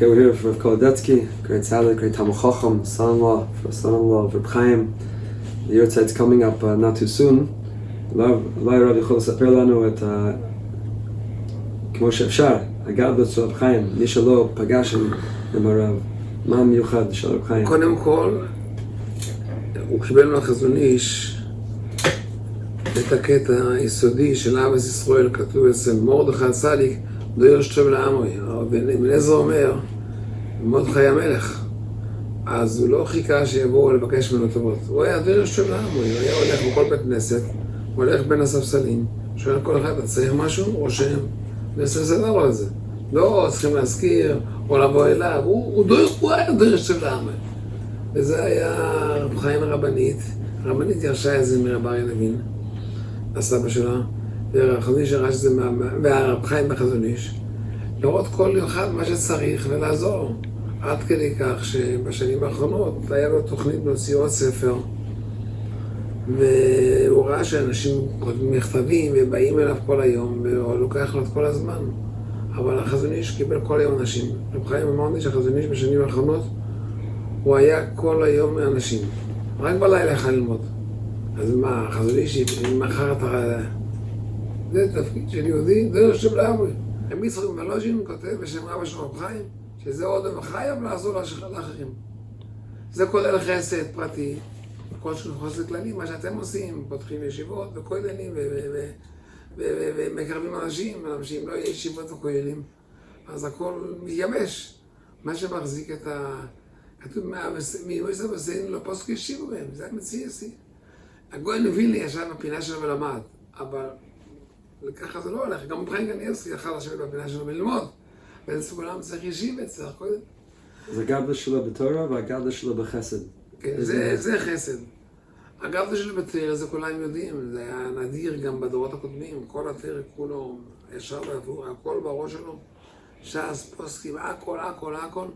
Okay, we're here with Rav Kolodetsky, great Tzaddik, great Talmud Chacham, son-in-law, son-in-law of Reb Chaim. The is coming up uh, not too soon. אולי רב יכול לספר לנו את ה... כמו שאפשר, הגדלות של רב חיים, מי שלא פגש עם, הרב, מה המיוחד של רב חיים? קודם כל, הוא קיבל מהחזון איש את הקטע היסודי של אבא ישראל, כתוב אצל מרדכי הצדיק, דויר שטוב לעמוי. בן אליעזר אומר, מרדכי המלך. אז הוא לא חיכה שיבואו לבקש ממנו טובות. הוא היה דויר שטוב לעמוי, הוא היה הולך בכל בית כנסת, הוא הולך בין הספסלים, שואל כל אחד, אתה צריך משהו? רושם, ועושה סדר על זה. לא צריכים להזכיר, או לבוא אליו, הוא, הוא, דויר, הוא היה דויר שטוב לעמוי. וזה היה רב חיים הרבנית, הרבנית ירשה את זה מרב אריה לוין, הסבא שלה, והחזון איש ירש את זה, והרב חיים בחזון איש, לראות כל אחד מה שצריך ולעזור. עד כדי כך שבשנים האחרונות היה לו תוכנית להוציא עוד ספר, והוא ראה שאנשים כותבים מכתבים ובאים אליו כל היום, והוא לוקח לו את כל הזמן. אבל החזון איש קיבל כל היום אנשים. רב חיים אמר לי שהחזון איש בשנים האחרונות הוא היה כל היום מאנשים. רק בלילה יכול ללמוד. אז מה, חזון איש, אם מחר אתה... זה תפקיד של יהודי, זה שם לאבוי. רבי יצחק מלוז'ין כותב בשם אבא של רב חיים, שזה עוד חייב לעזור לאחרים. זה כולל חסד פרטי, כל של חסד כללי, מה שאתם עושים, פותחים ישיבות וכוללים ומקרבים אנשים, אנשים לא ישיבות וכוללים, אז הכל מתייבש. מה שמחזיק את ה... כתוב ממועצת הבסיין לא פוסק ישיבו בהם, זה המציא ישיא. הגויין מווילני ישב בפינה שלו ולמד, אבל ככה זה לא הולך, גם מבחינת גניאסקי יכל לשבת בפינה שלו וללמוד. ואצל כולם צריך ישיבה, צריך קודם. זה הגדלות שלו בתורה והגדלות שלו בחסד. כן, זה, זה חסד. אגב, זה של בתרא, זה כולם יודעים, זה היה נדיר גם בדורות הקודמים, כל התרא כולו ישר ועבור, הכל בראש שלו, ש"ס, פוסקים, הכל, הכל, הכל.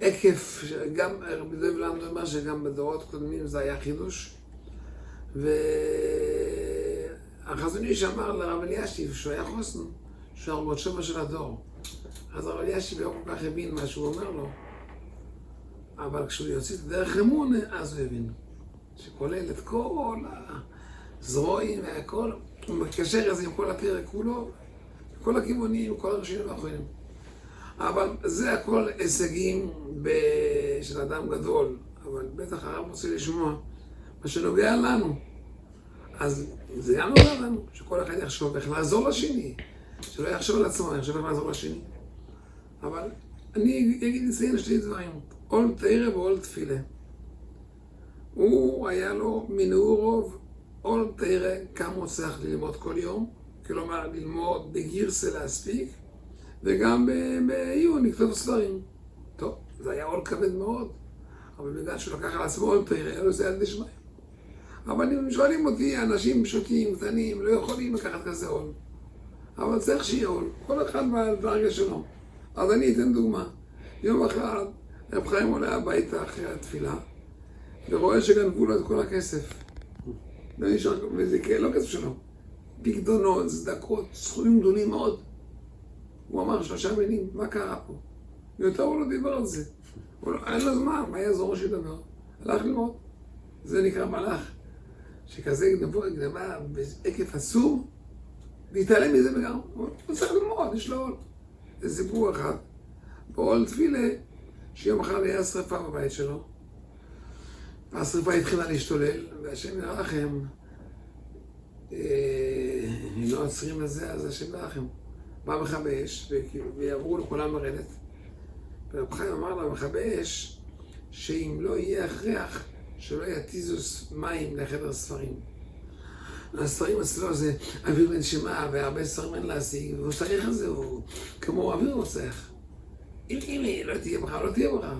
עקב, גם רבי דב למדו אומר שגם בדורות קודמים זה היה חידוש. והחזון איש אמר לרב אלישיב, שהוא היה חוסן, שהוא הרבות שבע של הדור. אז הרב אלישיב לא כל כך הבין מה שהוא אומר לו. אבל כשהוא יוצא דרך אמון, אז הוא הבין. שכולל את כל הזרועים והכל, הוא מקשר את זה עם כל הפרק כולו, כל הכיוונים, כל הראשונים והאחרונים. אבל זה הכל הישגים ב- של אדם גדול, אבל בטח הרב רוצה לשמוע מה שנוגע לנו. אז זה גם נוגע לנו, שכל אחד יחשוב איך לעזור לשני, שלא יחשוב על עצמו, יחשוב איך לעזור לשני. אבל אני אגיד לציין שני דברים, עול תרא ועול תפילה. הוא היה לו מנעור רוב עול תרא, כמה הוא צריך ללמוד כל יום, כלומר ללמוד בגירסה להספיק, וגם בעיון לכתוב ספרים. טוב, זה היה עול כבד מאוד, אבל בגלל שהוא לקח על עצמו עול תרא, היה לו זה על דשמיא. אבל אם שואלים אותי, אנשים פשוטים, קטנים, לא יכולים לקחת כזה עול. אבל צריך שיהיה עול, כל אחד בדרגה שלו. אז אני אתן דוגמה. יום אחד רב חיים עולה הביתה אחרי התפילה, ורואה שגנבו לו את כל הכסף. לא נשאר, וזה לא כסף שלו. פקדונות, צדקות, סכומים גדולים מאוד. הוא אמר שלושה מילים, מה קרה פה? יותר הוא לא דיבר על זה. לא, אין לו זמן, מה יעזור שידבר? הלך ללמוד. זה נקרא מלאך. שכזה גנבו, גנבה בהיקף עצום, והתעלם מזה וגם, הוא צריך ללמוד, יש לו עול. זה סיפור אחד. בעול תפילה, שיום אחד היה שרפה בבית שלו, והשרפה התחילה להשתולל, והשם ירחם, אה, אם לא עוצרים לזה, אז השם ירחם. בא מכבי אש, ויעברו לכולם לרדת. ורב חיים אמר למכבי אש, שאם לא יהיה הכרח, שלא יתיזו מים לחדר ספרים. הספרים אצלו זה אוויר לנשימה, והרבה ספרים אין להשיג, והוא צריך את זה, הוא כמו אוויר רוצח. אם אם לא תהיה ברכה, לא תהיה ברכה.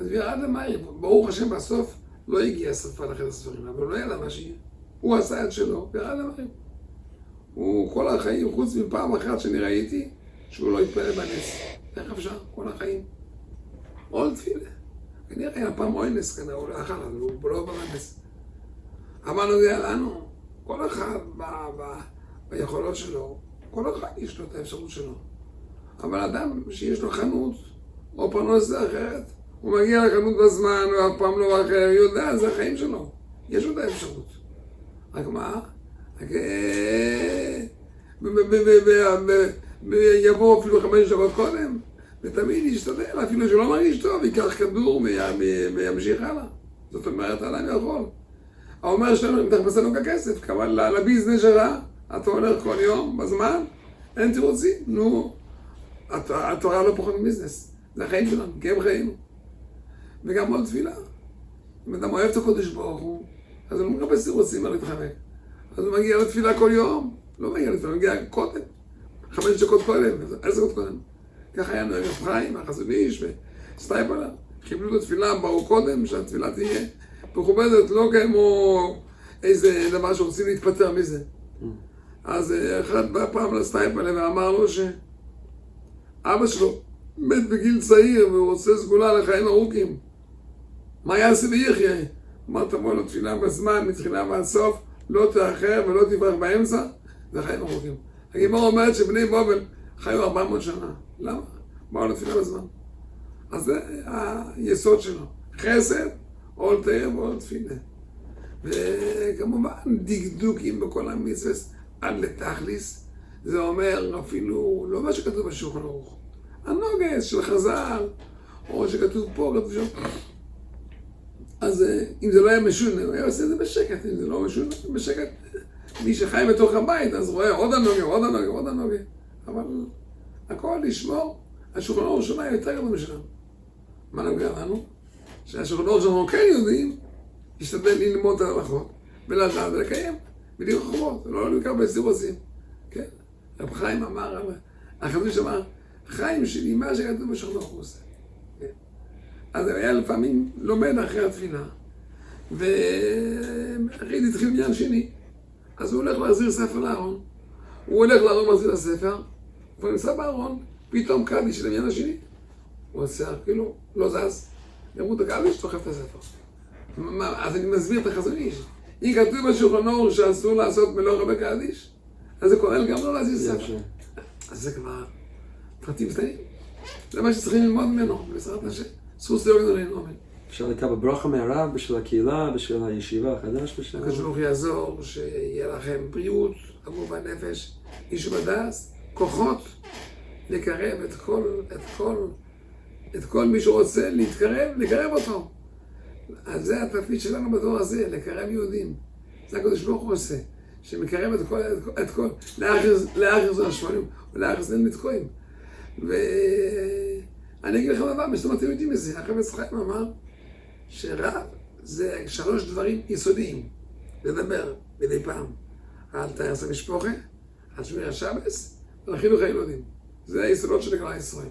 אז הוא ירד למים, ברוך השם בסוף לא הגיעה שרפה לחדר ספרים, אבל לא ידע מה שיהיה. הוא עשה את שלו, וירד למים. הוא כל החיים, חוץ מפעם אחת שאני ראיתי, שהוא לא התפלל בנס. איך אפשר? כל החיים. עול תפילה. כנראה היה פעם אוינס, כנראה הוא לא אכל, אבל הוא לא בא בנס. אבל נוגע לנו, כל אחד ביכולות שלו, כל אחד יש לו את האפשרות שלו. אבל אדם שיש לו חנות, או פרנסה אחרת. הוא מגיע לחנות בזמן, הוא אף פעם לא הוא יודע, זה החיים שלו. יש לו את האפשרות. רק מה? רק... אה, יבוא אפילו חמש דקות קודם, ותמיד ישתדל, אפילו שלא מרגיש טוב, ייקח כדור וימשיך הלאה. זאת אומרת, אדם יכול. האומר שלנו, אם תכבס לנו ככסף, כמובן לביזנס שלך, אתה הולך כל יום, בזמן, אין תירוצים, נו. התורה לא פחות מביזנס, זה החיים שלנו, כי הם חיים. וגם עוד תפילה. אם אדם אוהב את הקודש ברוך הוא, אז הוא לא מחפש תירוצים על להתחמק. אז הוא מגיע לתפילה כל יום, לא מגיע לתפילה, מגיע קודם. חמש דקות קודם, עשר דקות קודם. ככה היה נוהג חיים, החזון איש וסטייפלה. קיבלו את התפילה, באו קודם, שהתפילה תהיה מכובדת, לא כמו איזה דבר שרוצים להתפטר מזה. אז אה, אחד בא פעם לסטייפלה ואמר לו שאבא שלו מת בגיל צעיר והוא רוצה סגולה לחיים ארוכים. מה יעשה ויחיה? אמר תבוא לו תפילה בזמן, מתחילה ועד סוף, לא תאחר ולא תברח באמצע, זה חיים ארוכים. הגימור אומרת שבני בובל חיו 400 שנה. למה? באו לתפילה בזמן. אז זה היסוד שלו. חסד, עול תאר ועול תפילה. וכמובן דקדוקים בכל המצווה עד לתכליס. זה אומר אפילו, לא מה שכתוב בשולחן ערוך. הנוגס של חז"ל, או שכתוב פה, כתוב שם. אז אה, אם זה לא היה משונה, הוא היה עושה את זה בשקט, אם זה לא משונה, בשקט. מי שחי בתוך הבית, אז רואה עוד הנוגה, עוד הנוגה, עוד הנוגה. אבל הכל לשמור, השולחן ערוך שלנו יותר גדול משלנו. מה נוגע לנו? שהשולחן ערוך שלנו כן יודעים, להשתדל ללמוד את ההלכות, ולדעת ולקיים, בלי רחובות, לא לקבל סירוסים. כן? רב חיים אמר, החזוש אמר, חיים שלי, מה שכתוב בשולחן ערוך הוא עושה. כן? אז היה לפעמים לומד אחרי התפילה, ואחרי זה התחיל עניין שני. אז הוא הולך להחזיר ספר לארון. הוא הולך לארון להחזיר את הספר, הוא נמצא בארון, פתאום קדיש של המניין השני. הוא עושה, כאילו, לא זז. אמרו את הקדיש, דוחף את הספר. אז אני מסביר את החזון איש. אם כתוב בשולחן אור שאסור לעשות מלאכה בקדיש, אז זה כולל גם לא להזיז ספר. אז זה כבר פרטים קטנים. זה מה שצריכים ללמוד ממנו, בעזרת השם. זכות זה לא ללמוד. אפשר לקבל ברכה מהרב בשביל הקהילה, בשביל הישיבה החדש, בשביל... הקדוש ברוך יעזור, שיהיה לכם בריאות, הגוף והנפש, איש בדס, כוחות לקרב את כל, את כל, את כל מי שרוצה להתקרב, לקרב אותו. אז זה התפקיד שלנו בדור הזה, לקרב יהודים. זה הקדוש ברוך הוא עושה, שמקרב את כל, את כל, לאחר זה השמונים, ולאחר זה מתקועים. ואני אגיד לכם דבר, מסתום אתם יודעים את זה, החפץ חיים אמר, שרב זה שלוש דברים יסודיים, לדבר מדי פעם, על טייס המשפחה, על שמיר השבס, על חינוך הילודים. זה היסודות של כלל ישראל.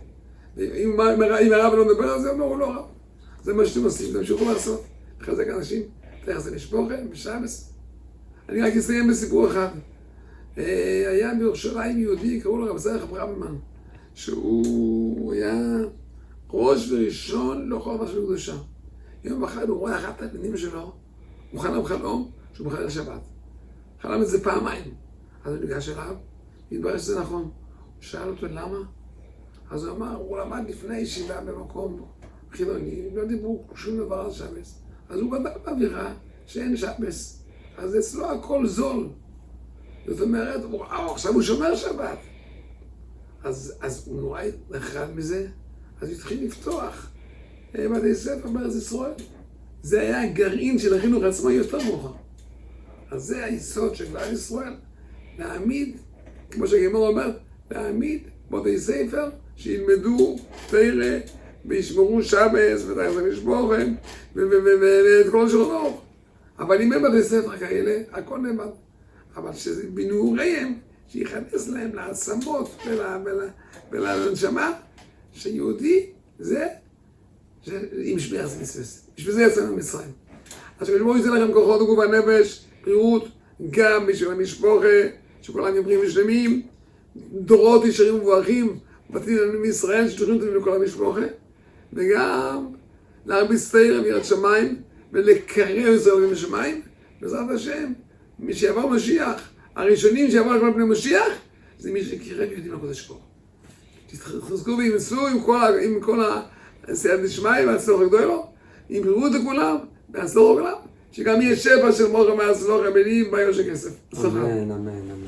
אם, אם הרב לא מדבר על זה, הוא לא רב. זה מה שאתם עושים, תמשיכו לעשות. לחזק אנשים, טייס המשפחה, בשבס. אני רק אסיים בסיפור אחד. אה, היה בירושלים יהודי, קראו לו רב זרח ברממן, שהוא היה ראש וראשון לחובה של קדושה. יום אחד הוא רואה אחת התלמידים שלו, הוא חלם חלום שהוא מחלל שבת. חלם את זה פעמיים. אז הוא ניגש אליו, התברר שזה נכון. הוא שאל אותו למה? אז הוא אמר, הוא למד לפני ישיבה במקום חילוני, לא דיברו שום דבר על שבס. אז הוא גדל באווירה שאין שבס. אז אצלו הכל זול. זאת אומרת, הוא, עכשיו הוא שומר שבת. אז, אז הוא נורא נחרד מזה, אז הוא התחיל לפתוח בתי ספר בארץ ישראל. זה היה הגרעין של החינוך עצמאי יותר מאוחר. אז זה היסוד של כלל ישראל, להעמיד, כמו שהגימור אומר, להעמיד בתי ספר שילמדו תרא וישמרו שבס ותרא משבורם ואת כל שונות. אבל אם אין בתי ספר כאלה, הכל נאמר. אבל שזה בנעוריהם, שיכנס להם לעצמות ולנשמה, שיהודי זה עם שמיעה זה מספס. בשביל זה יצאנו ממצרים. אז שקדוש ייתן לכם כוחות וגוף הנפש, בריאות, גם בשביל המשפחה, שכולם בריאים ושלמים, דורות ישרים ומבורכים, בתים לנו מישראל, שתוכלו אותם לכל המשפחה, וגם להרביץ תרם ירד שמיים, ולקרב ישראל משמיים, בעזרת השם, מי שיבוא משיח, הראשונים שיבוא לכל פני משיח, זה מי שקירב יהודים לקודש ברוך שתחזקו וימסו עם כל, הסייעת דשמיא והצלוח הגדולו, ימכרו את כולם, והצלוח לכולם, שגם יהיה שפע של מוכר מהצלוח הבנים ביום של כסף. אמן, אמן, אמן.